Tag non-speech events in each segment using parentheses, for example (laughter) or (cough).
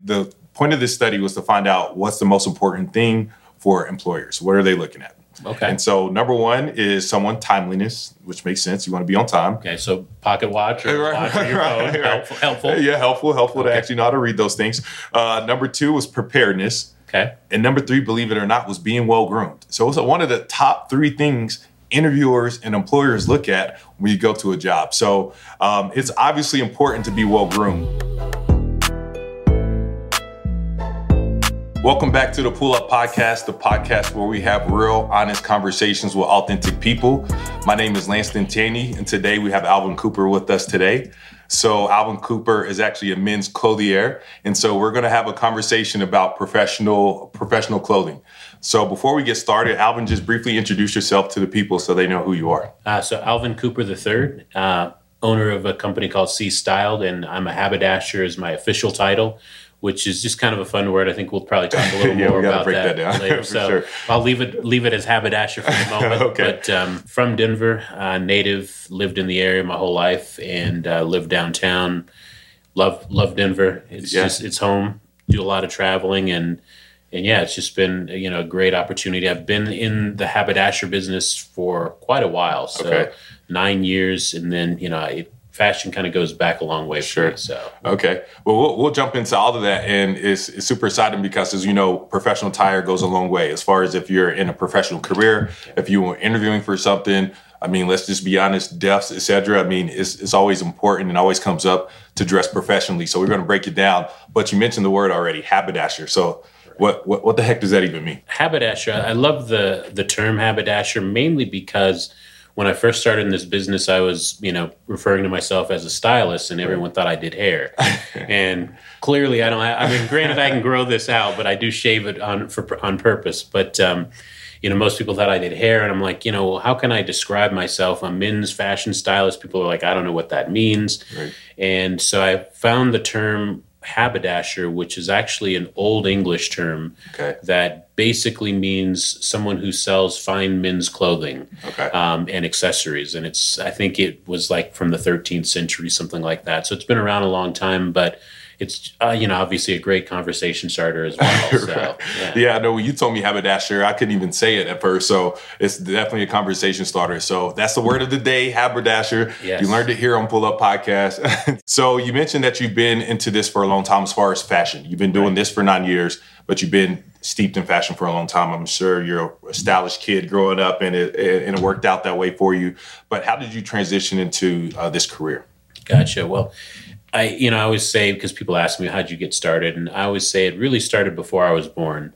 The point of this study was to find out what's the most important thing for employers. What are they looking at? Okay. And so number one is someone timeliness, which makes sense. You want to be on time. Okay, so pocket watch or (laughs) Right, watch on your phone, right. helpful. helpful. Yeah, helpful, helpful to actually know how to read those things. Uh, number two was preparedness. Okay. And number three, believe it or not, was being well groomed. So it's one of the top three things interviewers and employers look at when you go to a job. So um, it's obviously important to be well groomed. Welcome back to the Pull Up Podcast, the podcast where we have real, honest conversations with authentic people. My name is Lanston Tanyi, and today we have Alvin Cooper with us today. So Alvin Cooper is actually a men's clothier, and so we're going to have a conversation about professional professional clothing. So before we get started, Alvin, just briefly introduce yourself to the people so they know who you are. Uh, so Alvin Cooper III, uh, owner of a company called C Styled, and I'm a haberdasher is my official title, which is just kind of a fun word. I think we'll probably talk a little (laughs) Yeah, more about break that, that down, (laughs) later. so sure. I'll leave it leave it as haberdasher for the (laughs) moment. Okay. But um, from Denver, uh, native, lived in the area my whole life, and uh, lived downtown. Love love Denver. It's Yeah. just it's home. Do a lot of traveling and. And yeah, it's just been you know a great opportunity. I've been in the haberdasher business for quite a while, so Okay. nine years, and then you know it, fashion kind of goes back a long way. Sure. me, so Okay. Well, we'll, we'll jump into all of that. And it's, it's super exciting because, as you know, professional attire goes a long way as far as if you're in a professional career, if you were interviewing for something. I mean, let's just be honest, deaths, etc. I mean, it's, it's always important and always comes up to dress professionally. So we're going to break it down. But you mentioned the word already, haberdasher. So what, what, what the heck does that even mean? haberdasher, I love the the term haberdasher mainly because when I first started in this business, I was you know referring to myself as a stylist, and everyone thought I did hair. (laughs) and clearly, I don't. Have, I mean, granted, I can grow this out, but I do shave it on for on purpose. But um, you know, most people thought I did hair, and I'm like, you know, well, how can I describe myself? I'm men's fashion stylist. People are like, I don't know what that means. Right. And so I found the term haberdasher, which is actually an old English term Okay. that basically means someone who sells fine men's clothing Okay. um, and accessories. And it's, I think it was like from the 13th century, something like that. So it's been around a long time, but it's, uh, you know, obviously a great conversation starter as (laughs) well. So, Right. yeah. Yeah, I know when you told me haberdasher, I couldn't even say it at first. So it's definitely a conversation starter. So that's the word of the day, haberdasher. Yes. You learned it here on Pull Up Podcast. (laughs) so you mentioned that you've been into this for a long time as far as fashion. You've been doing this for nine years, but you've been steeped in fashion for a long time. I'm sure you're a stylish kid growing up and it, and it worked out that way for you. But how did you transition into uh, this career? Gotcha. Well, I, you know, I always say because people ask me how'd you get started, and I always say it really started before I was born.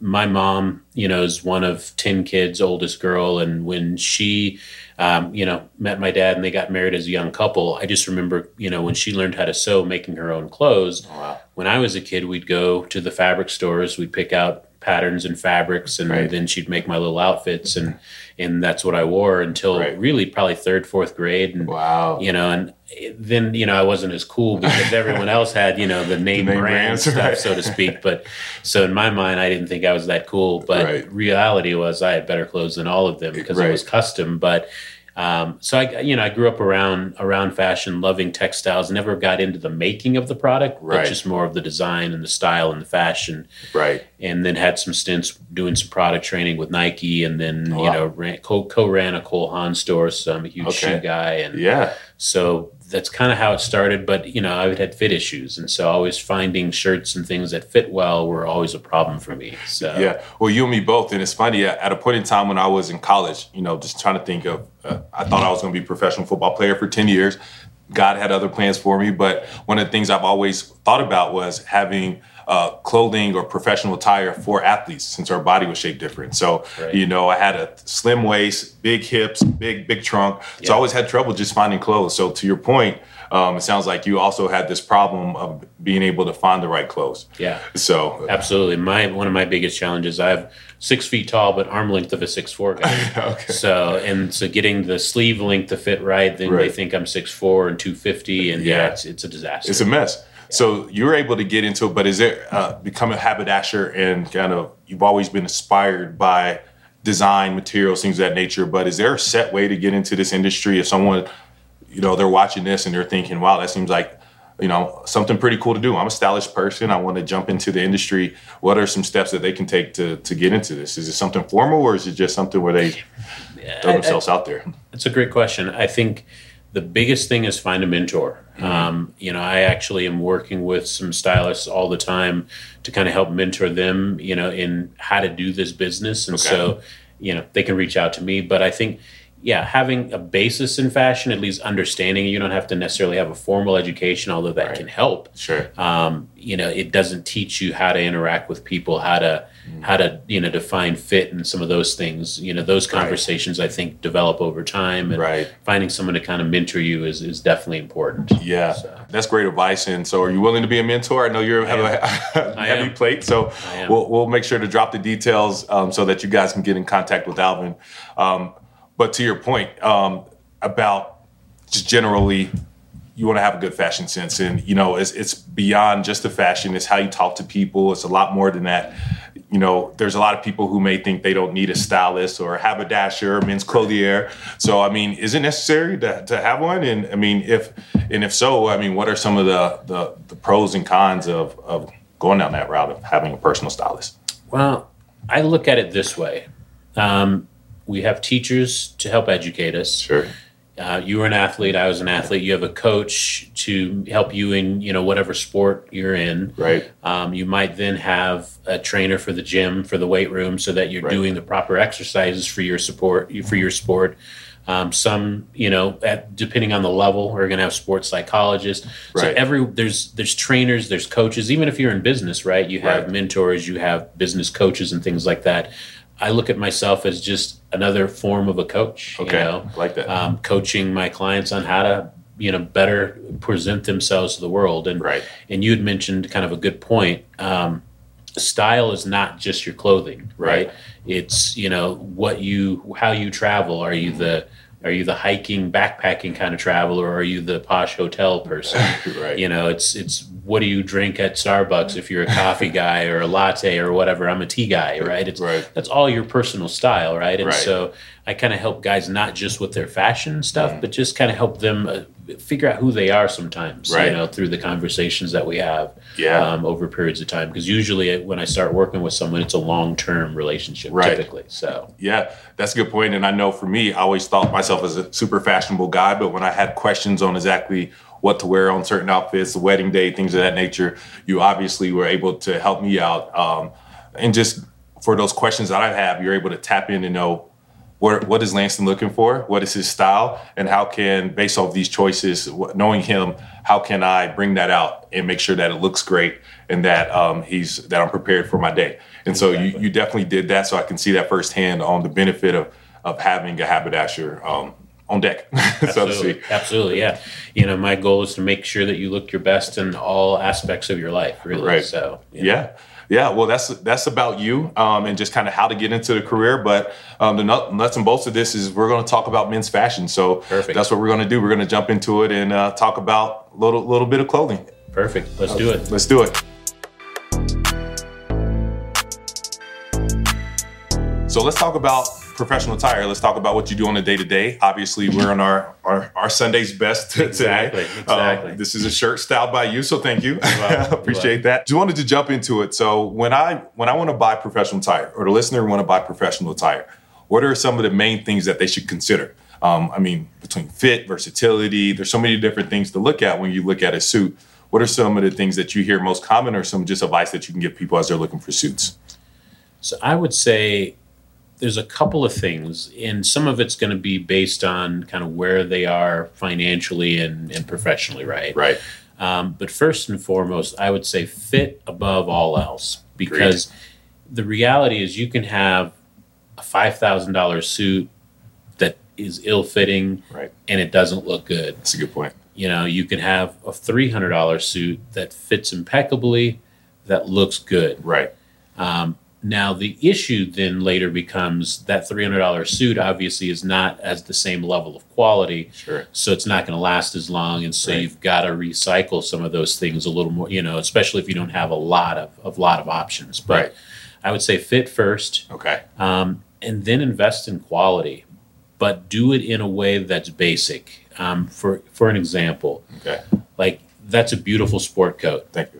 My mom, you know, is one of ten kids, oldest girl, and when she, um, you know, met my dad and they got married as a young couple, I just remember, you know, when she learned how to sew, making her own clothes. wow. When I was a kid, we'd go to the fabric stores, we'd pick out patterns and fabrics, and Right. then she'd make my little outfits, and and that's what I wore until Right. really probably third, fourth grade, and Wow. you know, and then you know I wasn't as cool because everyone (laughs) else had you know the name, name brand brands, (laughs) stuff, right. so to speak. But so in my mind, I didn't think I was that cool. But Right. reality was I had better clothes than all of them because it was custom. But um, so I, you know, I grew up around around fashion, loving textiles. Never got into the making of the product, Right. but just more of the design and the style and the fashion Right. and then had some stints doing some product training with Nike, and then Oh, you wow. know ran, co co ran a Cole Haan store, so I'm a huge Okay. shoe guy, and Yeah. so that's kind of how it started. But you know, I had fit issues, and so always finding shirts and things that fit well were always a problem for me. So Yeah. Well, you and me both. And it's funny, at a point in time when I was in college, you know, just trying to think of, uh, I thought I was going to be a professional football player for 10 years. God had other plans for me. But one of the things I've always thought about was having uh, clothing or professional attire for athletes since our body was shaped different. So, Right. you know, I had a slim waist, big hips, big, big trunk. So I always had trouble just finding clothes. So to your point, um, it sounds like you also had this problem of being able to find the right clothes. yeah. So, Absolutely. My one of my biggest challenges. I have six feet tall, but arm length of a six four guy. (laughs) okay. So and so getting the sleeve length to fit right, then they think I'm six four and two fifty, and yeah, Yeah. it's, it's a disaster. It's a mess. So you're able to get into it, but is it uh, become a haberdasher and kind of you've always been inspired by design, materials, things of that nature. But is there a set way to get into this industry? If someone, you know, they're watching this and they're thinking, "Wow, that seems like you know, something pretty cool to do. I'm a stylish person. I want to jump into the industry. What are some steps that they can take to to get into this? Is it something formal or is it just something where they throw themselves I, I, out there? It's a great question. I think the biggest thing is find a mentor. Mm-hmm. Um, you know, I actually am working with some stylists all the time to kind of help mentor them, you know, in how to do this business. And okay. so, you know, they can reach out to me. But I think yeah, having a basis in fashion, at least understanding you don't have to necessarily have a formal education, although that right. can help. Sure. Um, you know, it doesn't teach you how to interact with people, how to mm. how to you know define fit and some of those things. You know, those conversations right. I think develop over time, and right. finding someone to kind of mentor you is is definitely important. Yeah, so. that's great advice. And so, are you willing to be a mentor? I know you have a (laughs) heavy plate, so we'll we'll make sure to drop the details um, so that you guys can get in contact with Alvin. Um, but to your point um, about just generally, you want to have a good fashion sense, and you know, it's, it's beyond just the fashion. It's how you talk to people. It's a lot more than that. You know, there's a lot of people who may think they don't need a stylist or a haberdasher or men's clothier. So, I mean, is it necessary to, to have one? And I mean, if and if so, I mean, what are some of the the, the pros and cons of of going down that route of having a personal stylist? Well, I look at it this way. Um, we have teachers to help educate us. Sure. Uh, you were an athlete. I was an athlete. You have a coach to help you in you know whatever sport you're in. Right. Um, you might then have a trainer for the gym for the weight room so that you're right. doing the proper exercises for your support for your sport. Um, some, you know, at, depending on the level, are going to have sports psychologists. Right. So every there's there's trainers, there's coaches. Even if you're in business, right? You have right. mentors, you have business coaches, and things like that. I look at myself as just another form of a coach. Okay, you know? like that. Um, coaching my clients on how to you know better present themselves to the world. And right. and you had mentioned kind of a good point. Um, style is not just your clothing, right? right? It's you know what you how you travel. Are you the are you the hiking backpacking kind of traveler or are you the posh hotel person? (laughs) Right. You know it's it's what do you drink at starbucks if you're a coffee (laughs) guy or a latte or whatever? I'm a tea guy right. it's right. that's all your personal style right? And right. so i kind of help guys not just with their fashion stuff mm. but just kind of help them uh, figure out who they are sometimes right. you know through the conversations that we have yeah. um, over periods of time because usually when i start working with someone it's a long-term relationship right. typically so yeah that's a good point. point and i know for me i always thought myself as a super fashionable guy but when i had questions on exactly what to wear on certain outfits the wedding day things of that nature you obviously were able to help me out um, and just for those questions that i have you're able to tap in and know what, what is Lanston looking for? What is his style? And how can, based off these choices, knowing him, how can I bring that out and make sure that it looks great and that um, he's that I'm prepared for my day? And so you, you definitely did that, so I can see that firsthand on the benefit of of having a haberdasher um, on deck, (laughs) so to speak. Absolutely, yeah. You know, my goal is to make sure that you look your best in all aspects of your life, really. Right. So yeah. Yeah, well, that's that's about you um, and just kind of how to get into the career. But um, the nuts and bolts of this is we're going to talk about men's fashion. So Perfect. that's what we're going to do. We're going to jump into it and uh, talk about a little little bit of clothing. Perfect. Let's do it. Let's do it. So let's talk about professional attire. Let's talk about what you do on a day to day. Obviously, we're on our, our, our Sunday's best (laughs) today. Exactly. Exactly. Um, this is a shirt styled by you, so thank you. (laughs) Appreciate that. Just wanted to jump into it. So when I when I want to buy professional attire, or the listener want to buy professional attire, what are some of the main things that they should consider? Um, I mean, between fit, versatility, there's so many different things to look at when you look at a suit. What are some of the things that you hear most common, or some just advice that you can give people as they're looking for suits? So I would say there's a couple of things, and some of it's going to be based on kind of where they are financially and, and professionally, right? Right. Um, but first and foremost, I would say fit above all else because Great. the reality is you can have a five thousand dollars suit that is ill fitting, right. and it doesn't look good. That's a good point. You know, you can have a three hundred dollars suit that fits impeccably, that looks good. Right. Um, now the issue then later becomes that three hundred dollar suit obviously is not as the same level of quality, sure. so it's not going to last as long, and so Right. you've got to recycle some of those things a little more, you know, especially if you don't have a lot of of lot of options. But Right. I would say fit first, Okay. um, and then invest in quality, but do it in a way that's basic. Um, for for an example, Okay. like That's a beautiful sport coat. Thank you.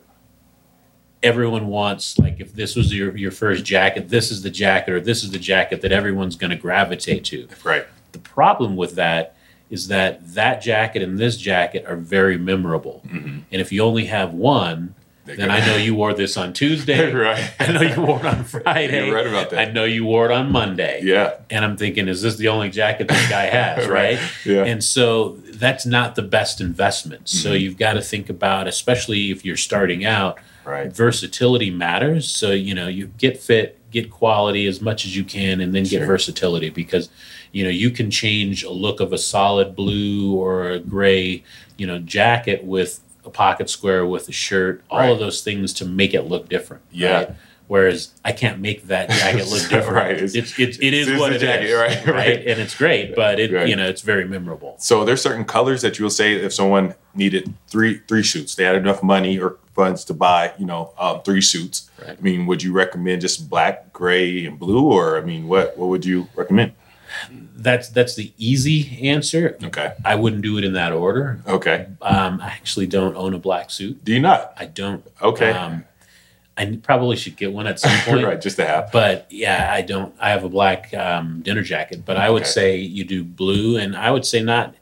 Everyone wants like if this was your your first jacket, this is the jacket or this is the jacket that everyone's going to gravitate to. Right. The problem with that is that that jacket and this jacket are very memorable. And if you only have one, They then go- I (laughs) know you wore this on Tuesday. (laughs) right. I know you wore it on (laughs) Friday. You're right about that. I know you wore it on Monday. Yeah. And I'm thinking, is this the only jacket this guy has, Right. right? Yeah. And so that's not the best investment. So Mm-hmm. you've got to think about, especially if you're starting out, Right. versatility matters. So, you know, you get fit, get quality as much as you can, and then get versatility because, you know, you can change a look of a solid blue or a gray, you know, jacket with a pocket square with a shirt, all Right. of those things to make it look different. Yeah. right? Whereas I can't make that jacket look (laughs) different. Right. It's- It's, it's, it is what it is, jacket, right, right? right. And it's great, but it, Right. you know, it's very memorable. So there's certain colors that you'll say if someone needed three three suits, they had enough money or funds to buy, you know, um, three suits. Right. I mean, would you recommend just black, gray, and blue, or I mean, what what would you recommend? That's that's the easy answer. Okay. I wouldn't do it in that order. Okay. Um, I actually don't own a black suit. Do you not? I don't. Okay. Um, I probably should get one at some (laughs) point. right. Just to have. But yeah, I don't. I have a black um, dinner jacket, but I would Okay. say you do blue, and I would say not.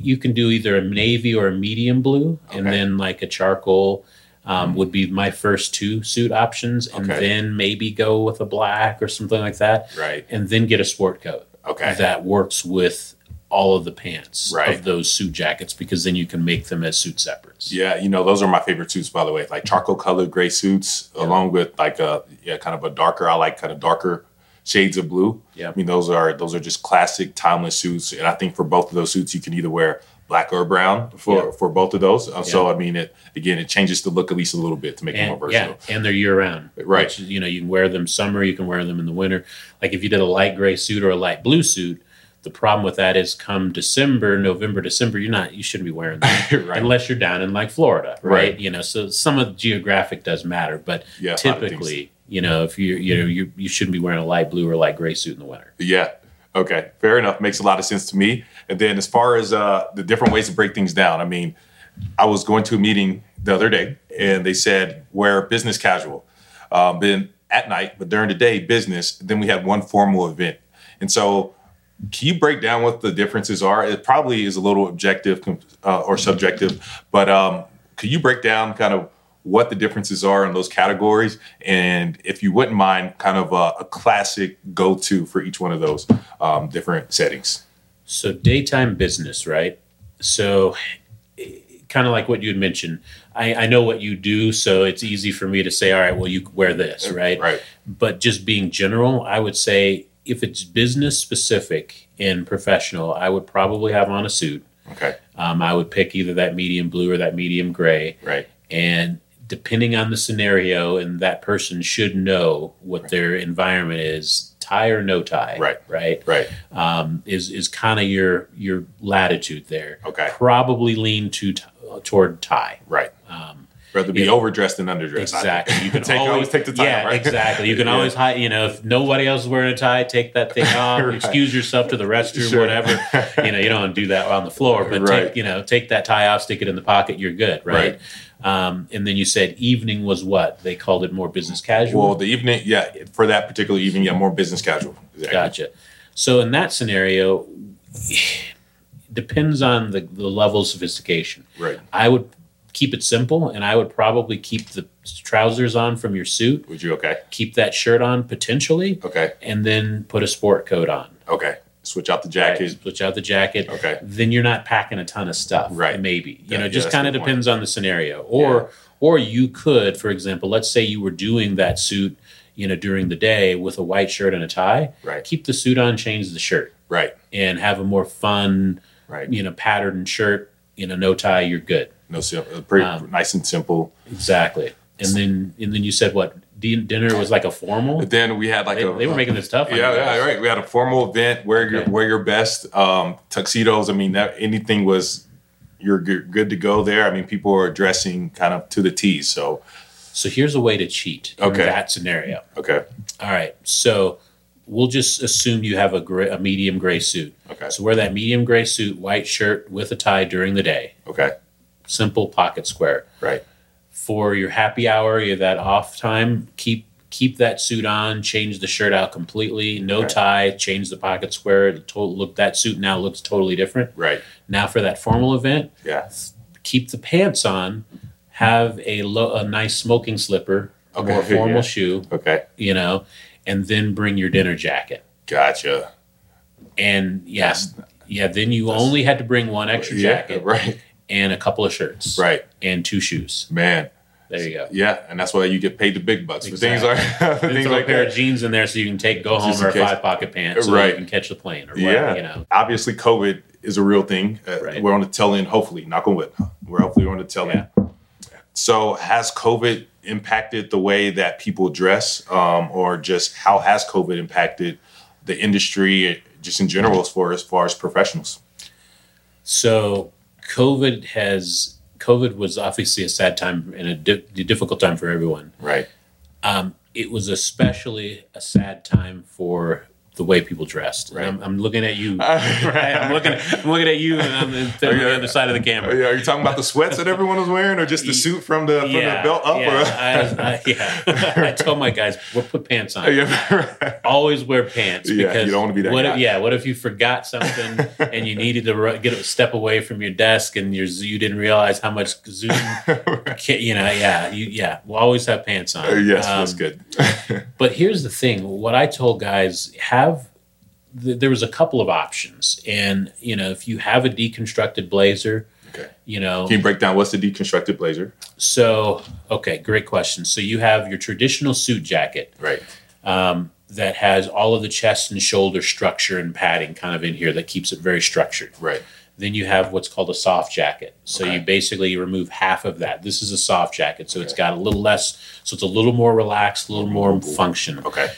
You can do either a navy or a medium blue, and then like a charcoal um, would be my first two suit options, and Okay. then maybe go with a black or something like that, Right. and then get a sport coat Okay. that works with all of the pants Right. of those suit jackets because then you can make them as suit separates. Yeah, you know, those are my favorite suits, by the way. Like charcoal colored gray suits, along with like a yeah, kind of a darker. I like kind of darker shades of blue. Yeah. I mean, those are those are just classic, timeless suits. And I think for both of those suits, you can either wear black or brown for Yeah. for both of those. Uh, So I mean, it again, it changes the look at least a little bit to make it more And, yeah, versatile. and they're year round. Right. Which, you know, you can wear them summer, you can wear them in the winter. Like if you did a light gray suit or a light blue suit, the problem with that is come December, November, December, you're not you shouldn't be wearing that (laughs) Right. unless you're down in like Florida, right? Right. You know, so some of the geographic does matter, but Yeah, a lot of things. typically, you know, if you you know you you shouldn't be wearing a light blue or light gray suit in the winter. Yeah. Okay. Fair enough. Makes a lot of sense to me. And then as far as uh, the different ways to break things down, I mean, I was going to a meeting the other day and they said wear business casual. Um, then at night, but during the day, business. Then we had one formal event. And so can you break down what the differences are? It probably is a little objective uh, or subjective, but um, could you break down kind of what the differences are in those categories? And if you wouldn't mind, kind of a, a classic go to for each one of those um, different settings. So daytime business, right? So kind of like what you had mentioned. I, I know what you do, so it's easy for me to say, all right, well, you wear this, right? Right. But just being general, I would say if it's business specific and professional, I would probably have on a suit. Okay. Um, I would pick either that medium blue or that medium gray. Right. And depending on the scenario, and that person should know what their environment is, tie or no tie. Right. Right Right. um, is is kind of your your latitude there. Okay. Probably lean to t- toward tie. Right. Um, Rather be Yeah. overdressed than underdressed. exactly. You can take, always, take the tie. Yeah, right? exactly. You can (laughs) Yeah. always hide. You know, if nobody else is wearing a tie, take that thing (laughs) off. Right. Excuse yourself to the restroom, Sure. whatever. (laughs) You know, you don't want to do that on the floor, but Right. take you know take that tie off, stick it in the pocket. You're good, right? Um, and then you said evening was what they called it more business casual. Well, the evening, yeah, for that particular evening, yeah, more business casual. Exactly. Gotcha. So in that scenario, (sighs) depends on the, the level of sophistication. Right. I would keep it simple, and I would probably keep the trousers on from your suit, Would you? Okay. keep that shirt on potentially, Okay. and then put a sport coat on. Okay. Switch out the Right? jacket. Switch out the jacket. Okay. Then you're not packing a ton of stuff. Right. Maybe. You Yeah, know, just that's kind of depends on the scenario. Or or you could, for example, let's say you were doing that suit, you know, during the day with a white shirt and a tie. Right. Keep the suit on, change the shirt. Right. and have a more fun, Right. you know, patterned shirt, you know, no tie, you're good. No, uh, pretty Um, nice and simple. Exactly. And then and then you said what? Dinner was like a formal. But then we had like They, a they were making this tough. yeah, yeah, right. We had a formal event. Wear your wear your best um, tuxedos. I mean, that, anything was you're good, good to go there. I mean, people are dressing kind of to the T. So So here's a way to cheat in Okay. that scenario. okay, All right. So we'll just assume you have a gray, a medium gray suit. okay, So wear that medium gray suit, white shirt with a tie during the day. okay, simple pocket square. Right. For your happy hour, you that off time, keep keep that suit on, change the shirt out completely, no Okay. tie, change the pocket square. Total look that suit now looks totally different. Right. Now for that formal event, Yeah. keep the pants on, have a low, a nice smoking slipper, a Okay, more (laughs) formal yeah. shoe, Okay. you know, and then bring your dinner jacket. Gotcha. And yeah, That's- yeah, then you only had to bring one extra jacket Right. And a couple of shirts. Right. And two shoes. Man. There you go. Yeah, and that's why you get paid the big bucks for things Exactly. (laughs) like things like a pair that. of jeans in there so you can take go home Just or five pocket pants so Right. you can catch the plane or Yeah. you know. Obviously, COVID is a real thing. Uh, Right. We're on the tail end. Hopefully, knock on wood. We're hopefully on the tail end. So, has COVID impacted the way that people dress, um, or just how has COVID impacted the industry, just in general, as far as far as professionals? So COVID has COVID was obviously a sad time and a di- difficult time for everyone. Right. Um, it was especially a sad time for the way people dressed. Right. I'm, I'm looking at you. (laughs) right? I'm looking. I'm looking at you, and I'm on the, the other side of the camera. Yeah, are you talking about the sweats that everyone was wearing, or just the suit from the from the belt up? Yeah, I, I, (laughs) yeah. I told my guys, we'll put pants on. Yeah. Always wear pants Yeah, because you don't wanna be that what guy. If, yeah, what if you forgot something and you needed to get a step away from your desk and your you didn't realize how much Zoom, (laughs) you know, yeah, you yeah, we'll always have pants on. Uh, yes, Um, that's good. But here's the thing: what I told guys have. Th- There was a couple of options, and you know, if you have a deconstructed blazer, okay. you know, Can you break down what's the deconstructed blazer? so, okay, great question. So you have your traditional suit jacket Right. um, that has all of the chest and shoulder structure and padding kind of in here that keeps it very structured. Right. Then you have what's called a soft jacket. So Okay. you basically remove half of that. This is a soft jacket, so it's got a little less, so it's a little more relaxed, a little more function. Okay.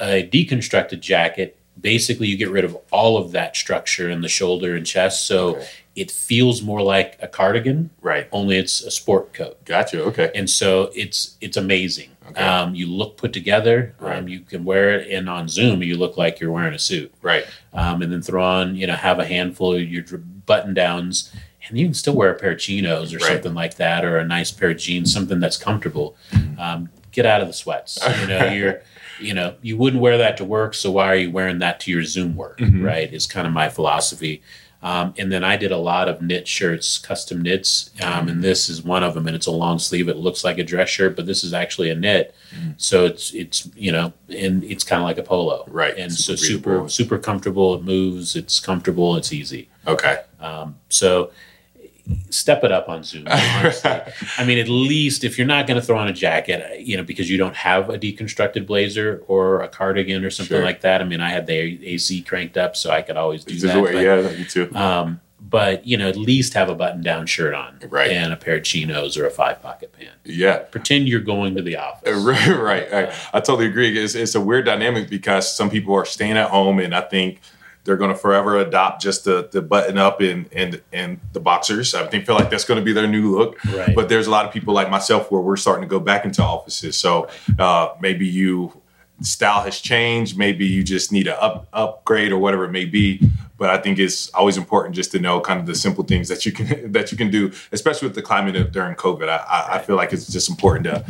A deconstructed jacket, basically you get rid of all of that structure in the shoulder and chest, so Okay. it feels more like a cardigan, Right. only it's a sport coat Gotcha. Okay. and so it's it's amazing. Okay. Um, you look put together. Right. Um, you can wear it, and on Zoom, you look like you're wearing a suit. Right. Um, and then throw on, you know, have a handful of your button downs, and you can still wear a pair of chinos or Right. something like that, or a nice pair of jeans, something that's comfortable. Mm-hmm. Um, get out of the sweats. You know, (laughs) you're. You know, you wouldn't wear that to work, so why are you wearing that to your Zoom work? Mhm. Right? Is kind of my philosophy. Um, and then I did a lot of knit shirts, custom knits, um, and this is one of them. And it's a long sleeve. It looks like a dress shirt, but this is actually a knit. Mhm. So it's it's you know, and it's kind of like a polo, Right. And Super so super breathable. super comfortable. It moves. It's comfortable. It's easy. Okay. Um, so step it up on Zoom. (laughs) I mean, at least if you're not going to throw on a jacket, you know, because you don't have a deconstructed blazer or a cardigan or something Sure. like that. I mean, I had the AC cranked up, so I could always do that. what- but- yeah, me too. um, but you know, at least have a button-down shirt on, Right. and a pair of chinos or a five-pocket pant. Yeah. Pretend you're going to the office. Uh, (laughs) Right, right. I, I totally agree. It's, it's a weird dynamic because some people are staying at home, and I think they're going to forever adopt just the, the button up and and and the boxers. I think feel like that's going to be their new look. Right. But there's a lot of people like myself where we're starting to go back into offices. So uh, maybe you style has changed. Maybe you just need a up upgrade or whatever it may be. But I think it's always important just to know kind of the simple things that you can (laughs) that you can do, especially with the climate of, during COVID. I, I, I feel like it's just important to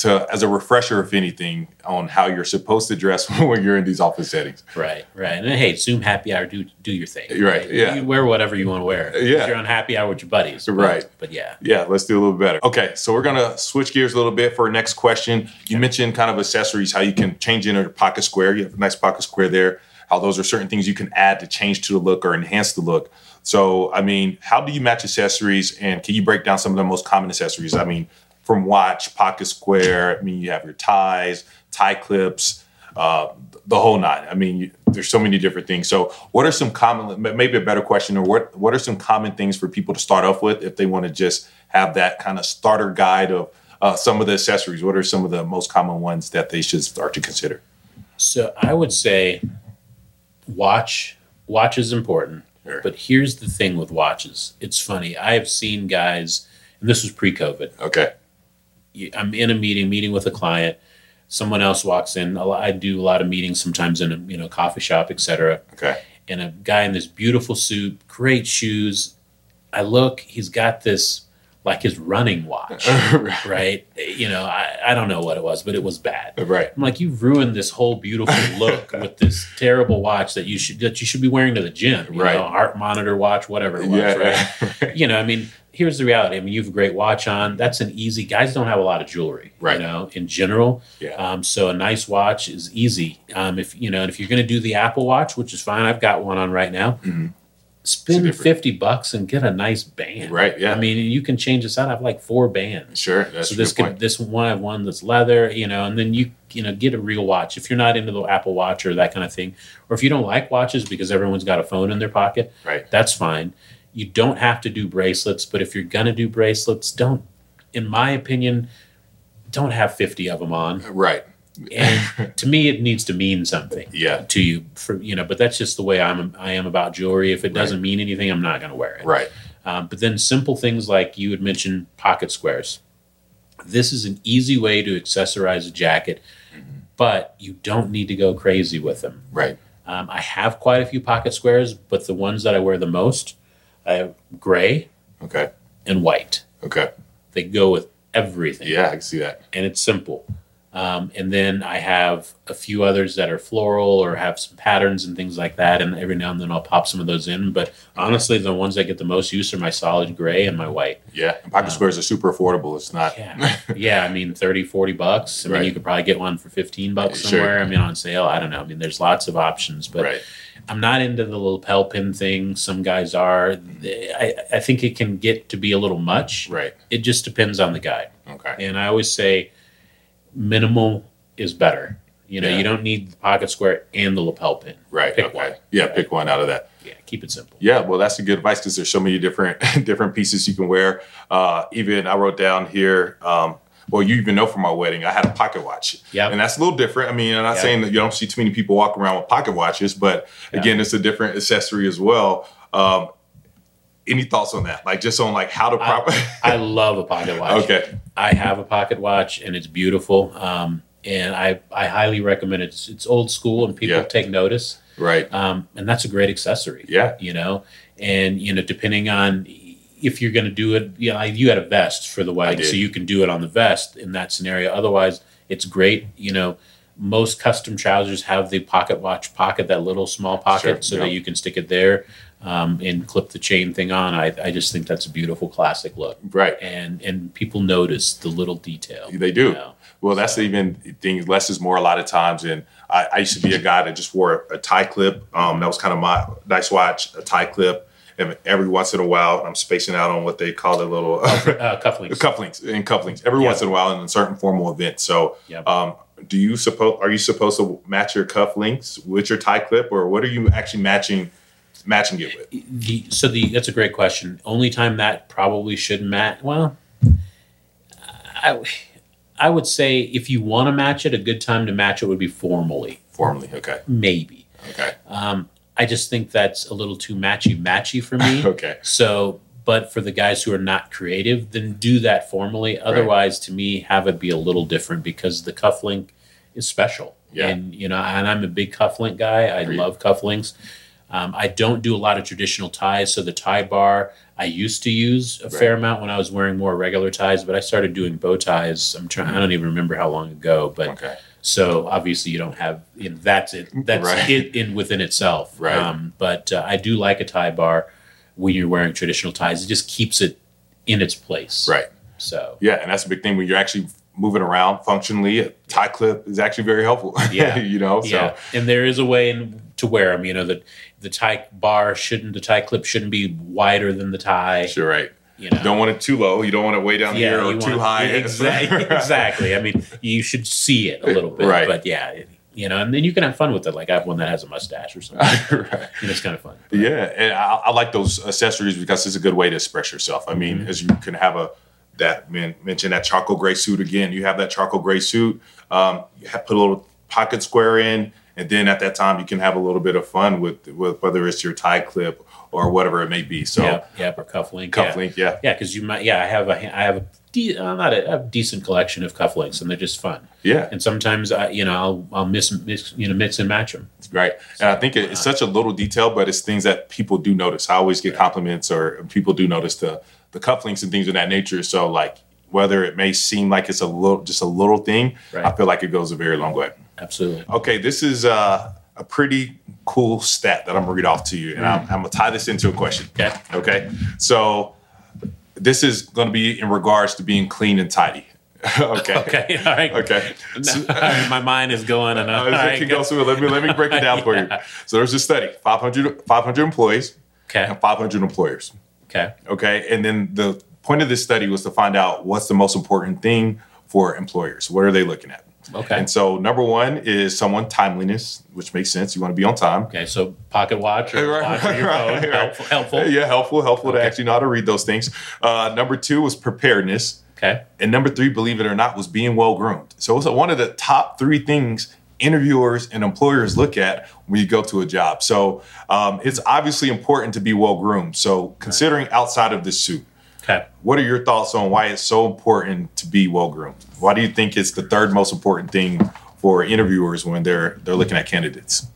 to as a refresher, if anything, on how you're supposed to dress (laughs) when you're in these office settings. Right, right. And hey, Zoom happy hour, do do your thing. Right, yeah. You wear whatever you want to wear. Yeah. If you're on happy hour with your buddies. Right. But yeah. Yeah, let's do a little better. Okay, so we're gonna switch gears a little bit for our next question. You mentioned kind of accessories, how you can change in a pocket square. You have a nice pocket square there. How those are certain things you can add to change to the look or enhance the look. So, I mean, how do you match accessories? And can you break down some of the most common accessories? I mean, from watch, pocket square. I mean, you have your ties, tie clips, uh, the whole nine. I mean, you, there's so many different things. So, what are some common? Maybe a better question, or what what are some common things for people to start off with if they want to just have that kind of starter guide of uh, some of the accessories? What are some of the most common ones that they should start to consider? So I would say watch watch is important. Sure. But here's the thing with watches. It's funny. I have seen guys, and this was pre-COVID. Okay. You- I'm in a meeting, meeting with a client. Someone else walks in. I do a lot of meetings, sometimes in a you know coffee shop, etc. Okay. And a guy in this beautiful suit, great shoes. I look, he's got this like his running watch, (laughs) right. right? You know, I, I don't know what it was, but it was bad. Uh, right. I'm like, you've ruined this whole beautiful (laughs) look with this terrible watch that you should that you should be wearing to the gym. You Right. know, heart monitor watch, whatever it was, Yeah. right? (laughs) you know, I mean, here's the reality. I mean, you have a great watch on. That's an easy. Guys don't have a lot of jewelry, Right. You know, in general. Yeah. Um, so a nice watch is easy. Um, if you know, and if you're going to do the Apple Watch, which is fine, I've got one on right now. Mhm. Spend fifty bucks and get a nice band. Right, yeah. I mean, you can change this out. I have like four bands. Sure. That's so this could point. this one I have one that's leather, you know, and then you you know get a real watch if you're not into the Apple Watch or that kind of thing, or if you don't like watches because everyone's got a phone in their pocket, Right. That's fine. You don't have to do bracelets, but if you're gonna do bracelets, don't. In my opinion, don't have fifty of them on. Right. And (laughs) to me, it needs to mean something Yeah. to you for you know. But that's just the way I'm I am about jewelry. If it doesn't mean anything, I'm not gonna wear it. Right. Um, but then simple things like you had mentioned pocket squares. This is an easy way to accessorize a jacket, but you don't need to go crazy with them. Right. Um, I have quite a few pocket squares, but the ones that I wear the most, I have gray Okay. and white. Okay. They go with everything, Yeah, I can see that. and it's simple. Um, and then I have a few others that are floral or have some patterns and things like that. And every now and then I'll pop some of those in. But honestly, the ones that get the most use are my solid gray and my white. Yeah. And pocket squares are super affordable. It's not. Yeah. (laughs) yeah. I mean, 30, 40 bucks. I mean, you could probably get one for 15 bucks Sure. somewhere. I mean, on sale. I don't know. I mean, there's lots of options, but right. I'm not into the lapel pin thing. Some guys are. I, I think it can get to be a little much. Right. It just depends on the guy. Okay. And I always say minimal is better. You know, Yeah. you don't need the pocket square and the lapel pin. Right. Pick okay. one. Yeah. Pick one out of that. Yeah, keep it simple. Yeah, well, that's a good advice because there's so many different (laughs) different pieces you can wear. Uh, even I wrote down here. Um, well, you even know from my wedding, I had a pocket watch. Yep. and that's a little different. I mean, I'm not Yep. saying that you don't see too many people walk around with pocket watches, but again, it's a different accessory as well. Um, any thoughts on that? Like just on like how to proper? (laughs) I love a pocket watch. okay, I have a pocket watch and it's beautiful. Um, and I, I highly recommend it. It's, it's old school and people Yeah. take notice. right. Um, and that's a great accessory. Yeah. You know, and, you know, depending on if you're going to do it, you know, you had a vest for the wedding, so you can do it on the vest in that scenario. Otherwise, it's great. You know, most custom trousers have the pocket watch pocket, that little small pocket, Sure, so yeah. that you can stick it there um, and clip the chain thing on. I, I just think that's a beautiful classic look. Right. And and people notice the little detail. They do. you know. Well, that's the even thing. Less is more a lot of times. And I, I used to be a guy that just wore a tie clip. Um, that was kind of my nice watch, a tie clip. Every once in a while, I'm spacing out on what they call the little Uh, (laughs) cufflinks. cufflinks and cufflinks every Yeah. once in a while in a certain formal event. So, um, do you suppose are you supposed to match your cufflinks with your tie clip, or what are you actually matching matching it with? the so the that's a great question. Only time that probably should match. Well, I I would say if you want to match it, a good time to match it would be formally, Formally, okay, maybe. okay, Um, I just think that's a little too matchy matchy for me. (laughs) okay, So, but for the guys who are not creative, then do that formally. Otherwise, to me, have it be a little different because the cufflink is special. Yeah. And you know, and I'm a big cufflink guy. I Agreed. love cufflinks. Um, I don't do a lot of traditional ties, so the tie bar I used to use a fair amount when I was wearing more regular ties, but I started doing bow ties. I'm trying. I don't even remember how long ago, but okay, so obviously you don't have you know, that's it. That's Right. it in within itself. Right. Um, but uh, I do like a tie bar when you're wearing traditional ties. It just keeps it in its place. right, So yeah, and that's a big thing when you're actually moving around functionally. A tie clip is actually very helpful. (laughs) Yeah. you know, so yeah, and there is a way in, to wear them. You know that the tie bar shouldn't the tie clip shouldn't be wider than the tie. sure, right. You know. You don't want it too low. You don't want it way down here or too high. exactly. (laughs) exactly. I mean, you should see it a little bit, Right. but yeah, it- you know, and then you can have fun with it. Like I have one that has a mustache or something. (laughs) right. and it's kind of fun. Yeah, and I, I like those accessories because it's a good way to express yourself. I mean, as you can have a that men, mention that charcoal gray suit again. You have that charcoal gray suit. Um, you have put a little pocket square in, and then at that time you can have a little bit of fun with with whether it's your tie clip or whatever it may be. So Yep, yep, or cufflink. yeah. cufflink, yeah. Yeah, because you might. Yeah, I have a. I have a. De- uh, not a, a decent collection of cufflinks, and they're just fun. yeah, And sometimes, I, you know, I'll I'll miss, mix, you know, mix and match them. Right. And I think it- it's such a little detail, but it's things that people do notice. I always get compliments or people do notice the the cufflinks and things of that nature. So like whether it may seem like it's a little just a little thing, Right. I feel like it goes a very long way. Absolutely. Okay, this is uh, a pretty cool stat that I'm gonna read off to you, and I'm, I'm gonna tie this into a question. Okay. Okay. So this is gonna be in regards to being clean and tidy. (laughs) okay. (laughs) Okay. All right. Okay. (laughs) All right, my mind is going and Uh, it right, can go- it. Let me let me break it down for you. So there's a study: 500, 500 employees Okay. and 500 employers. Okay. Okay, and then the point of this study was to find out what's the most important thing for employers. What are they looking at? Okay. And so number one is someone timeliness, which makes sense. You want to be on time. Okay. So pocket watch or Right, watch on your right, (laughs) phone. right. Helpful. helpful. Yeah, helpful, helpful to actually know how to read those things. Uh, number two was preparedness. Okay. And number three, believe it or not, was being well groomed. So it's one of the top three things interviewers and employers look at when you go to a job. So um, it's obviously important to be well groomed. So considering outside of the suit, What are your thoughts on why it's so important to be well groomed? Why do you think it's the third most important thing for interviewers when they're they're looking at candidates?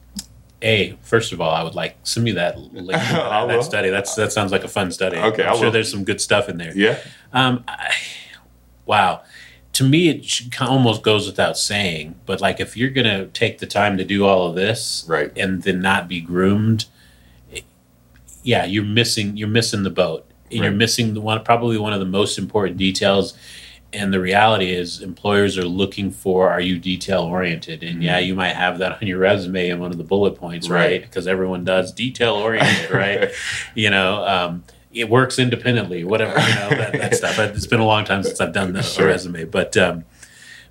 A, first of all, I would like send me that (laughs) link that, that study. That's that sounds like a fun study. Okay, I'm sure there's some good stuff in there. Yeah. Um, I, wow. To me, it should, kind of almost goes without saying, but like if you're gonna take the time to do all of this, Right. and then not be groomed, it- yeah, you're missing you're missing the boat. And You're missing the one probably one of the most important details. And the reality is, employers are looking for are you detail oriented? And yeah, you might have that on your resume in one of the bullet points, Mm-hmm. Right. right? Because everyone does detail oriented, right? (laughs) you know, um, it works independently, whatever, you know, that, that stuff. It's been a long time since I've done the (laughs) Sure. resume, but, um,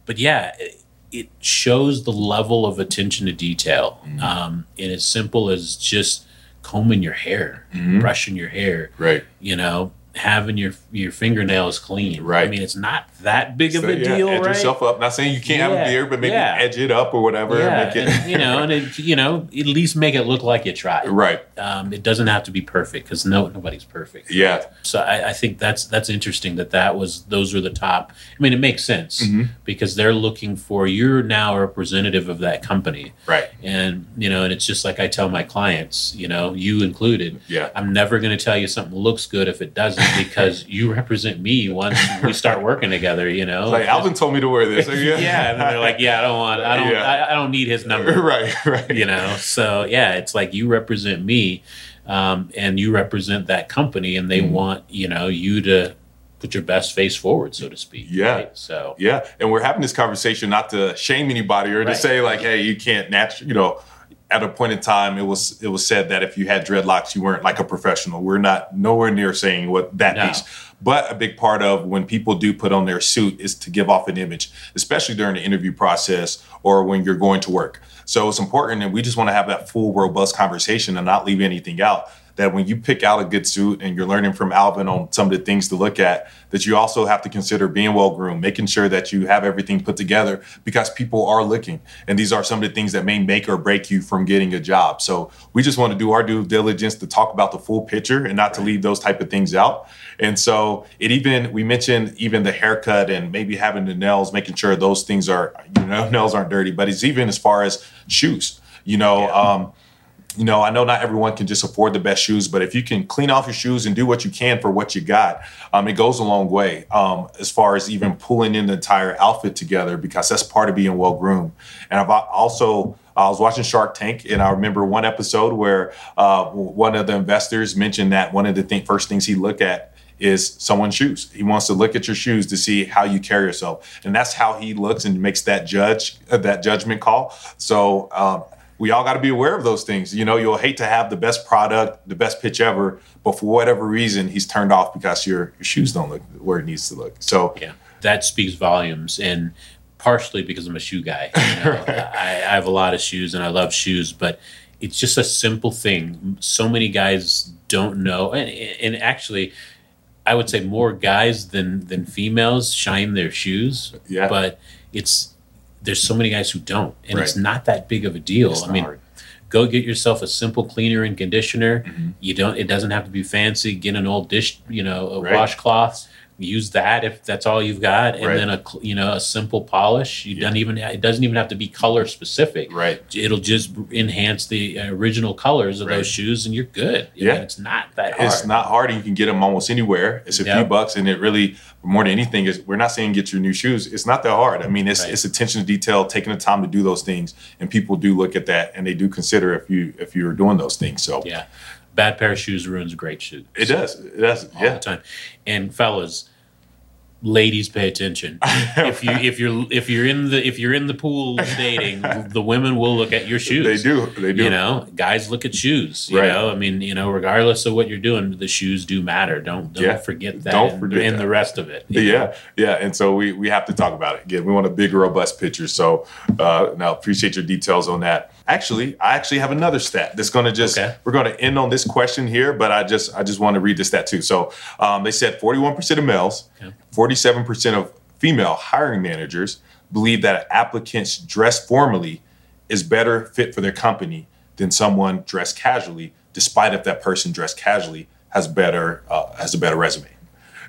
but yeah, it, it shows the level of attention to detail. Mm-hmm. Um, and as simple as just combing your hair, Mhm. brushing your hair, Right. you know, having your your fingernails clean. Right. I mean, it's not that big of a yeah, deal, edge right? yourself up. Not saying you can't have a beard, but maybe yeah. edge it up or whatever. yeah, Make it, and, you know, and it, you know, at least make it look like you tried. right. Um, it doesn't have to be perfect because no nobody's perfect. Yeah. So I, I think that's that's interesting that that was those were the top. I mean, it makes sense Mhm. because they're looking for you're now a representative of that company, Right. and you know, and it's just like I tell my clients, you know, you included. Yeah. I'm never going to tell you something looks good if it doesn't because you represent me once we start working together. You know, Like Alvin told me to wear this. (laughs) yeah, and they're like, yeah, I don't want, I don't, Yeah. I, I don't need his number (laughs) right. Right. you know so yeah it's like you represent me um, and you represent that company and they Mm-hmm. want you know you to put your best face forward so to speak Yeah. right? so Yeah, and we're having this conversation not to shame anybody or to say like, hey, you can't naturally, you know. At a point in time, it was it was said that if you had dreadlocks, you weren't like a professional. We're not nowhere near saying what that No. piece. But a big part of when people do put on their suit is to give off an image, especially during the interview process or when you're going to work. So it's important, and we just want to have that full, robust conversation and not leave anything out. That when you pick out a good suit and you're learning from Alvin on some of the things to look at, that you also have to consider being well groomed, making sure that you have everything put together because people are looking. And these are some of the things that may make or break you from getting a job. So we just want to do our due diligence to talk about the full picture and not to leave those type of things out. And so it even we mentioned even the haircut and maybe having the nails, making sure those things are you know (laughs) nails aren't dirty. But it's even as far as shoes. You know, Yeah. um, you know, I know not everyone can just afford the best shoes, but if you can clean off your shoes and do what you can for what you got, um, it goes a long way um, as far as even pulling in the entire outfit together because that's part of being well groomed. And I've also I was watching Shark Tank, and I remember one episode where uh, one of the investors mentioned that one of the th- first things he looked at is someone's shoes. He wants to look at your shoes to see how you carry yourself, and that's how he looks and makes that judge uh, that judgment call. So um, we all got to be aware of those things. You know, you'll hate to have the best product, the best pitch ever, but for whatever reason, he's turned off because your your shoes don't look where it needs to look. So yeah that speaks volumes and partially because i'm a shoe guy you know? (laughs) I, I have a lot of shoes and i love shoes but it's just a simple thing so many guys don't know and, and actually i would say more guys than than females shine their shoes Yeah. but it's there's so many guys who don't and it's not that big of a deal It's i mean hard. go get yourself a simple cleaner and conditioner Mm-hmm. you don't it doesn't have to be fancy get an old dish you know a Right. washcloth use that if that's all you've got, and Right. then a you know a simple polish. You Yeah. don't even it doesn't even have to be color specific. Right. It'll just enhance the uh, original colors of Right. those shoes, and you're good. You Yeah. know, it's not that hard. It's not hard and you can get them almost anywhere. It's a few bucks and it really more than anything is we're not saying get your new shoes. It's not that hard. I mean it's Right. it's attention to detail, taking the time to do those things and people do look at that and they do consider if you if you're doing those things. So Yeah, bad pair of shoes ruins a great shoe. it does. It does. all Yeah. the time. And fellas, ladies, pay attention. (laughs) if you if you're if you're in the if you're in the pool dating, the women will look at your shoes. They do. They do. You know, guys look at shoes. You Right. know, I mean, you know, regardless of what you're doing, the shoes do matter. Don't don't Yeah. forget that. Don't forget in that. the rest of it. you know? Yeah, yeah, and so we we have to talk about it again. We want a big, robust picture. So uh, now appreciate your details on that. Actually, I actually have another stat that's going to just Okay. we're going to end on this question here, but I just I just want to read this stat too. So um, they said forty one percent of males, Okay. forty seven percent of female hiring managers believe that applicants dressed formally is better fit for their company than someone dressed casually, despite if that person dressed casually has better uh, has a better resume.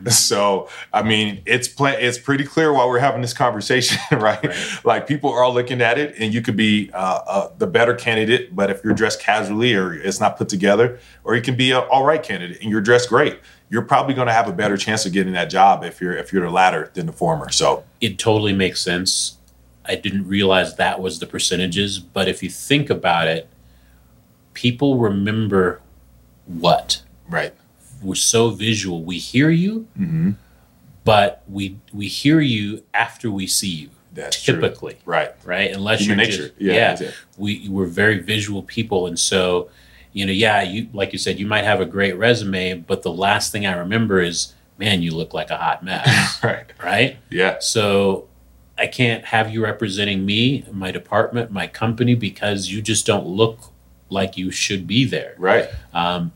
(laughs) (laughs) So I mean, it's pla- it's pretty clear while we're having this conversation, (laughs) right? Like people are all looking at it, and you could be uh, uh, the better candidate, but if you're dressed casually or it's not put together, or you can be an all right candidate and you're dressed great, you're probably going to have a better chance of getting that job if you're if you're the latter than the former. So it totally makes sense. I didn't realize that was the percentages, but if you think about it, people remember what right, we're so visual. We hear you, but we we hear you after we see you. That's true. typically, right, right? Unless Human you're nature. just Yeah, yeah, it. we we're very visual people, and so you know, yeah, you like you said, you might have a great resume, but the last thing I remember is, man, you look like a hot mess, (laughs) right, right? yeah, So I can't have you representing me, my department, my company because you just don't look like you should be there. right, Um,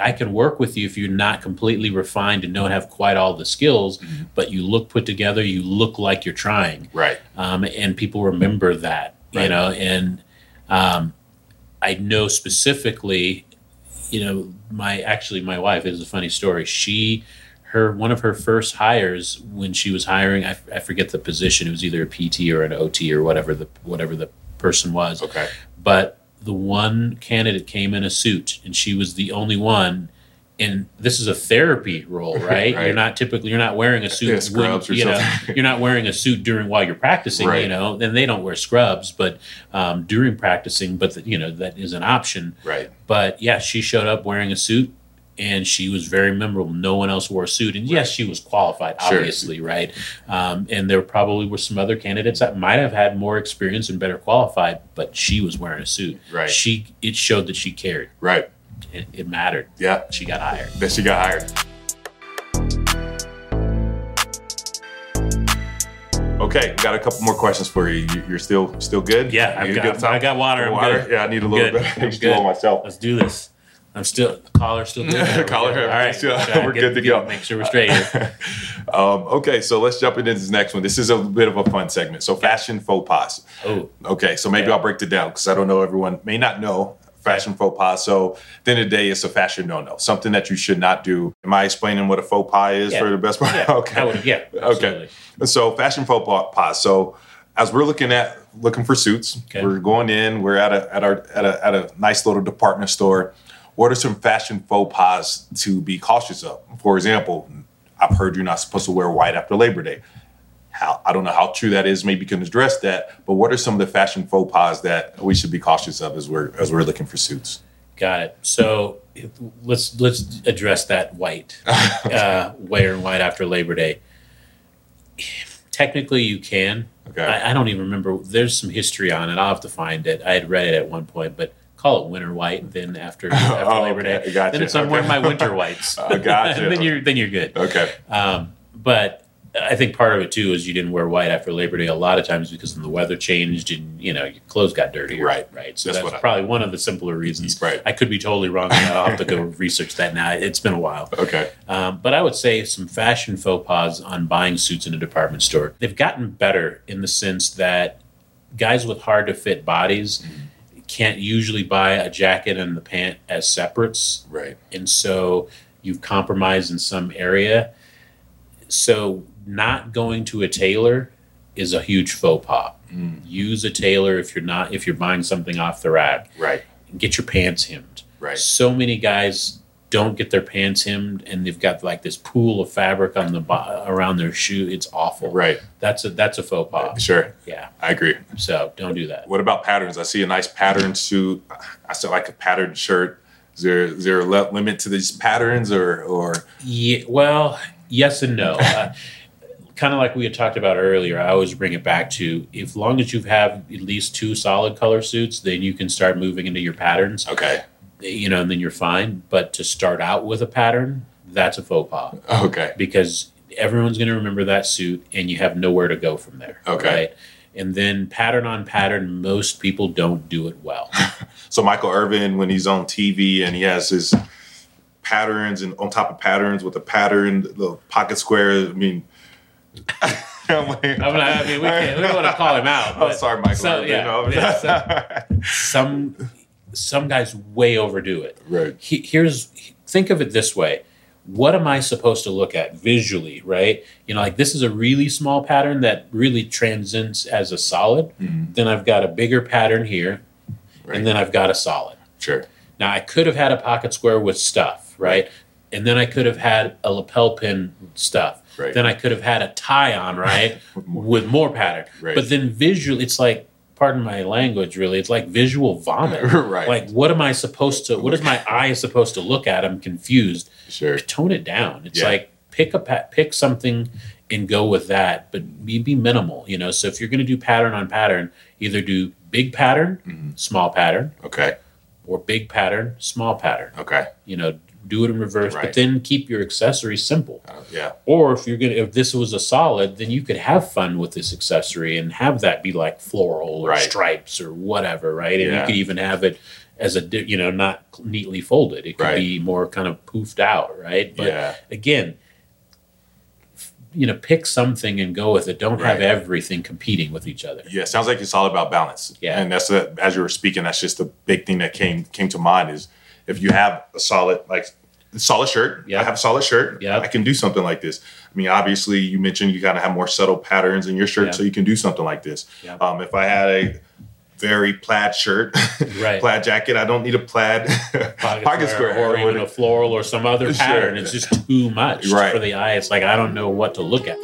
I can work with you if you're not completely refined and don't have quite all the skills, Mm-hmm. but you look put together, you look like you're trying. right, Um, and people remember that, you know, and um, I know specifically, you know, my actually my wife is a funny story. She her one of her first hires when she was hiring, I, I forget the position. It was either a PT or an OT or whatever the whatever the person was okay, but the one candidate came in a suit and she was the only one. And this is a therapy role right, (laughs) Right. you're not typically you're not wearing a suit Yeah, scrubs you know you're not wearing a suit during while you're practicing Right. you know and they don't wear scrubs but um, during practicing but the, you know that is an option. Right, but yeah she showed up wearing a suit and she was very memorable. No one else wore a suit, and yes, she was qualified, Sure. obviously, right? Um, and there probably were some other candidates that might have had more experience and better qualified, but she was wearing a suit. Right. She it showed that she cared. right, It, it mattered. yeah. She got hired. That she got hired. Okay, got a couple more questions for you. You- You're still still good? Yeah, I've got- good? I got water. I'm water. good. Yeah, I need a little Good. bit. I'm myself. Let's do this. I'm still collar still good. (laughs) Collar, All right, still- we're get- good to go. Make sure we're straight here. (laughs) Um, okay, so let's jump into this next one. This is a bit of a fun segment. So, fashion faux pas. Oh, Okay, so maybe Yeah. I'll break it down because I don't know everyone may not know fashion faux pas. So, at the end of the day, it's a fashion no no, something that you should not do. Am I explaining what a faux pas is Yeah. for the best part? yeah. (laughs) okay. Would, yeah. Absolutely. Okay. So fashion faux pas. So as we're looking at looking for suits, Okay. we're going in. We're at a at our at a at a nice little department store. What are some fashion faux pas to be cautious of? For example, I've heard you're not supposed to wear white after Labor Day. How I don't know how true that is. Maybe you can address that. But what are some of the fashion faux pas that we should be cautious of as we're as we're looking for suits? Got it. So let's let's address that white, (laughs) uh, wearing white after Labor Day. Technically, you can. Okay. I, I don't even remember. There's some history on it. I'll have to find it. I had read it at one point, but call it winter white. Then after, (laughs) after Oh, Labor okay. Day, Gotcha. then it's I'm wearing my winter (laughs) whites. Uh, gotcha. then you're then you're good. Okay. Um, but I think part of it too is you didn't wear white after Labor Day a lot of times because the weather changed and you know your clothes got dirty. Right. Right. So That's that's, what I- probably one of the simpler reasons. (laughs) Right. I could be totally wrong. I'll have to go research that now. It's been a while. Okay. Um, but I would say some fashion faux pas on buying suits in a department store. They've gotten better in the sense that guys with hard to fit bodies can't usually buy a jacket and the pant as separates Right. and so you've compromised in some area. So not going to a tailor is a huge faux pas. Mm. Use a tailor if you're not if you're buying something off the rack. Right. Get your pants hemmed. Right. So many guys don't get their pants hemmed, and they've got like this pool of fabric on the bo- around their shoe. It's awful. Right. That's a that's a faux pas. Sure. Yeah. I agree. So don't do that. What about patterns? I see a nice pattern suit. I still like a patterned shirt. Is there is there a le- limit to these patterns or or Yeah, well, yes and no. uh, kind of like we had talked about earlier, I always bring it back to if long as you have at least two solid color suits, then you can start moving into your patterns, okay you know, and then you're fine. But to start out with a pattern, that's a faux pas okay because everyone's going to remember that suit and you have nowhere to go from there. Okay. Right? And then pattern on pattern, most people don't do it well. (laughs) so Michael Irvin when he's on TV and he has his patterns and on top of patterns with a pattern the pocket square I mean (laughs) I'm like- I'm not, I mean, we, can't, we don't want to call him out. I'm sorry, Michael. so- Irvin, yeah, no. yeah, so- (laughs) some some guys way overdo it. right. He, here's think of it this way: what am I supposed to look at visually? Right? You know, like this is a really small pattern that really transcends as a solid. Mhm. Then I've got a bigger pattern here, Right. and then I've got a solid. Sure. Now I could have had a pocket square with stuff, right? And then I could have had a lapel pin stuff. Right. Then I could have had a tie on, right, With (laughs) more- with more pattern. Right. But then visually, it's like, pardon my language, really, it's like visual vomit. (laughs) right. Like, what am I supposed to? What is my eye supposed to look at? I'm confused. sure. Tone it down. It's Yeah. like pick a pa- pick something and go with that, but be, be minimal. You know, so if you're going to do pattern on pattern, either do big pattern, Mhm. small pattern, Okay. or big pattern, small pattern. Okay. You know, do it in reverse, Right. but then keep your accessory simple. Uh, yeah. Or if you're gonna, if this was a solid, then you could have fun with this accessory and have that be like floral or Right. stripes or whatever, right? And Yeah. you could even have it as a, you know, not neatly folded. It could Right. be more kind of poofed out, right? But yeah. again, you know, pick something and go with it. Don't have everything competing with each other. Yeah, sounds like it's all about balance. Yeah. and that's a, as you were speaking, that's just the big thing that came came to mind is if you have a solid like solid shirt, Yeah. I have a solid shirt, Yeah. I can do something like this. I mean, obviously, you mentioned you kind of have more subtle patterns in your shirt, Yeah. so you can do something like this. Yeah. Um, if I had a very plaid shirt, Right. (laughs) plaid jacket, I don't need a plaid (laughs) pocket, square, or I even a floral or some other Sure. pattern. It's just too much Right. for the eye. It's like I don't know what to look at.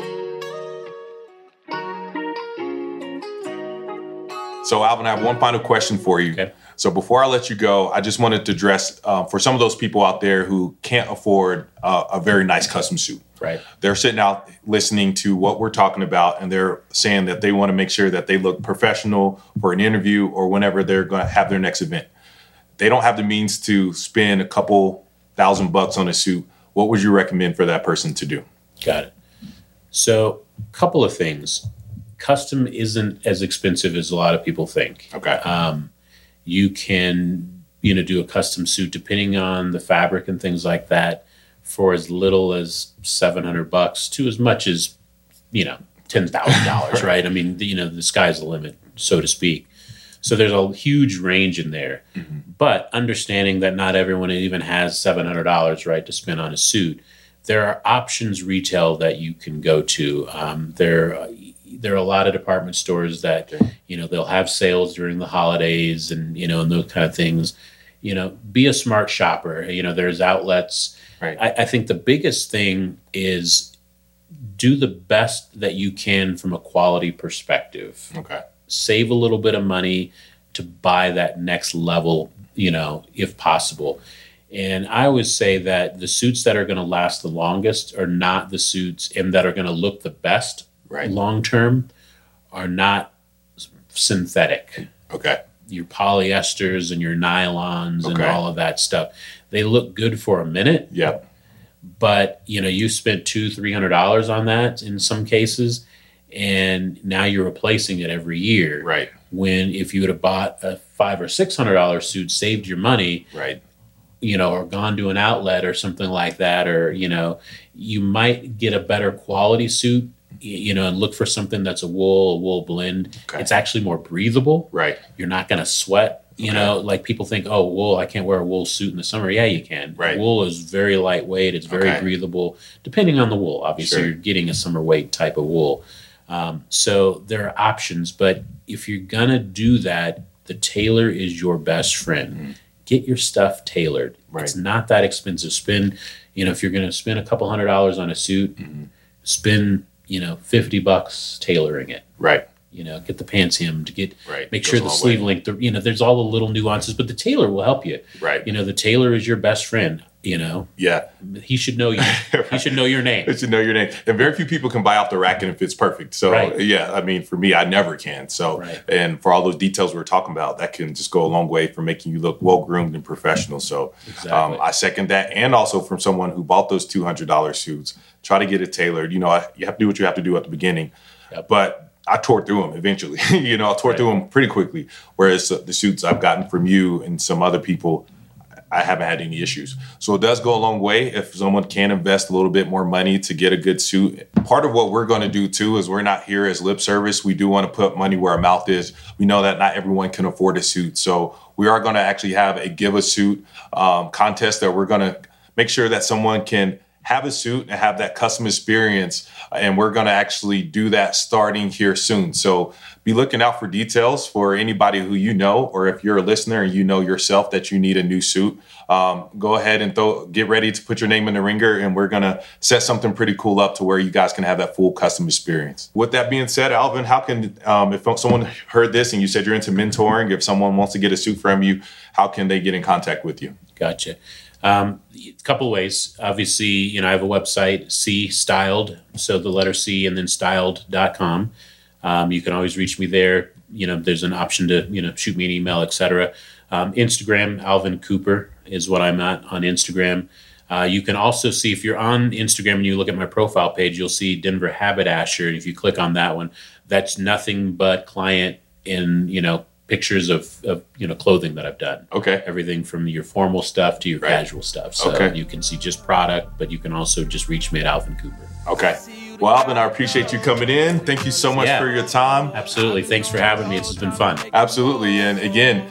So, Alvin, I have one final question for you. Okay. So, before I let you go, I just wanted to address uh, for some of those people out there who can't afford uh, a very nice custom suit. Right. They're sitting out listening to what we're talking about, and they're saying that they want to make sure that they look professional for an interview or whenever they're going to have their next event. They don't have the means to spend a couple thousand bucks on a suit. What would you recommend for that person to do? Got it. So, a couple of things. Custom isn't as expensive as a lot of people think. Okay. Um, you can, you know, do a custom suit depending on the fabric and things like that for as little as seven hundred bucks to as much as, you know, ten thousand dollars. (laughs) Right. I mean, you know, the sky's the limit, so to speak. So there's a huge range in there, but understanding that not everyone even has seven hundred dollars right to spend on a suit. There are options retail that you can go to. Um, there, there are a lot of department stores that you know they'll have sales during the holidays and you know and those kind of things. You know, be a smart shopper. You know, there's outlets. Right. I, I think the biggest thing is do the best that you can from a quality perspective Okay. save a little bit of money to buy that next level, you know, if possible. And I always say that the suits that are going to last the longest are not the suits and that are going to look the best Right. long term are not synthetic. Okay. Your polyesters and your nylons and all of that stuff. They look good for a minute, Yep. but you know you spent two three hundred dollars on that in some cases and now you're replacing it every year Right. when if you would have bought a five or six hundred dollar suit saved your money Right. you know or gone to an outlet or something like that or you know you might get a better quality suit you know and look for something that's a wool a wool blend Okay. it's actually more breathable Right. you're not going to sweat You know, like people think, oh, wool, I can't wear a wool suit in the summer. Yeah, you can. Right. Wool is very lightweight. It's very Okay. breathable, depending on the wool. Obviously, Sure. you're getting a summer weight type of wool. Um, so there are options, but if you're gonna do that, the tailor is your best friend. Get your stuff tailored. Mm-hmm. Right. It's not that expensive. Spend, you know, if you're gonna spend a couple hundred dollars on a suit, Mm-hmm. spend, you know, fifty bucks tailoring it. Right. You know, get the pants hemmed, get Right. make sure the sleeve way. length. the- You know, there's all the little nuances, but the tailor will help you. Right. You know, the tailor is your best friend. You know, Yeah. he should know you. (laughs) He should know your name. he should know your name. And very few people can buy off the rack and it fits perfect. So Right. yeah, I mean, for me, I never can. So Right. and for all those details we were talking about, that can just go a long way for making you look well groomed and professional. So Exactly. um, I second that. And also from someone who bought those two hundred dollar suits, try to get it tailored. You know, I, you have to do what you have to do at the beginning, Yep. but I tore through them eventually. (laughs) you know, I tore Right. through them pretty quickly. Whereas the suits I've gotten from you and some other people. I haven't had any issues. So it does go a long way if someone can invest a little bit more money to get a good suit. Part of what we're going to do too is we're not here as lip service. We do want to put money where our mouth is. We know that not everyone can afford a suit. So we are going to actually have a give a suit um, contest that we're going to make sure that someone can have a suit and have that custom experience. And we're going to actually do that starting here soon. So be looking out for details for anybody who you know, or if you're a listener and you know yourself that you need a new suit, um, go ahead and throw, get ready to put your name in the ringer. And we're going to set something pretty cool up to where you guys can have that full custom experience. With that being said, Alvin, how can, um, if someone heard this and you said you're into mentoring, if someone wants to get a suit from you, how can they get in contact with you? Gotcha. Um, a couple ways. Obviously, you know, I have a website, C Styled, so the letter C and then styled.com. Um, you can always reach me there. You know, there's an option to, you know, shoot me an email, etc. Um, Instagram, Alvin Cooper is what I'm at on Instagram. Uh, you can also see if you're on Instagram and you look at my profile page, you'll see Denver Haberdasher. And if you click on that one, that's nothing but client in, you know, pictures of, of you know, clothing that I've done Okay. everything from your formal stuff to your Right. casual stuff. So Okay. you can see just product, but you can also just reach me at Alvin Cooper. Okay. Well, Alvin, I appreciate you coming in. Thank you so much Yeah. for your time. Absolutely. Thanks for having me. It's just been fun. Absolutely. And again,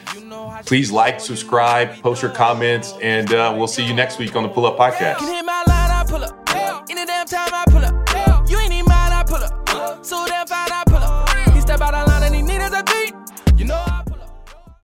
please like, subscribe, post your comments, and uh, we'll see you next week on the Pull Up Podcast.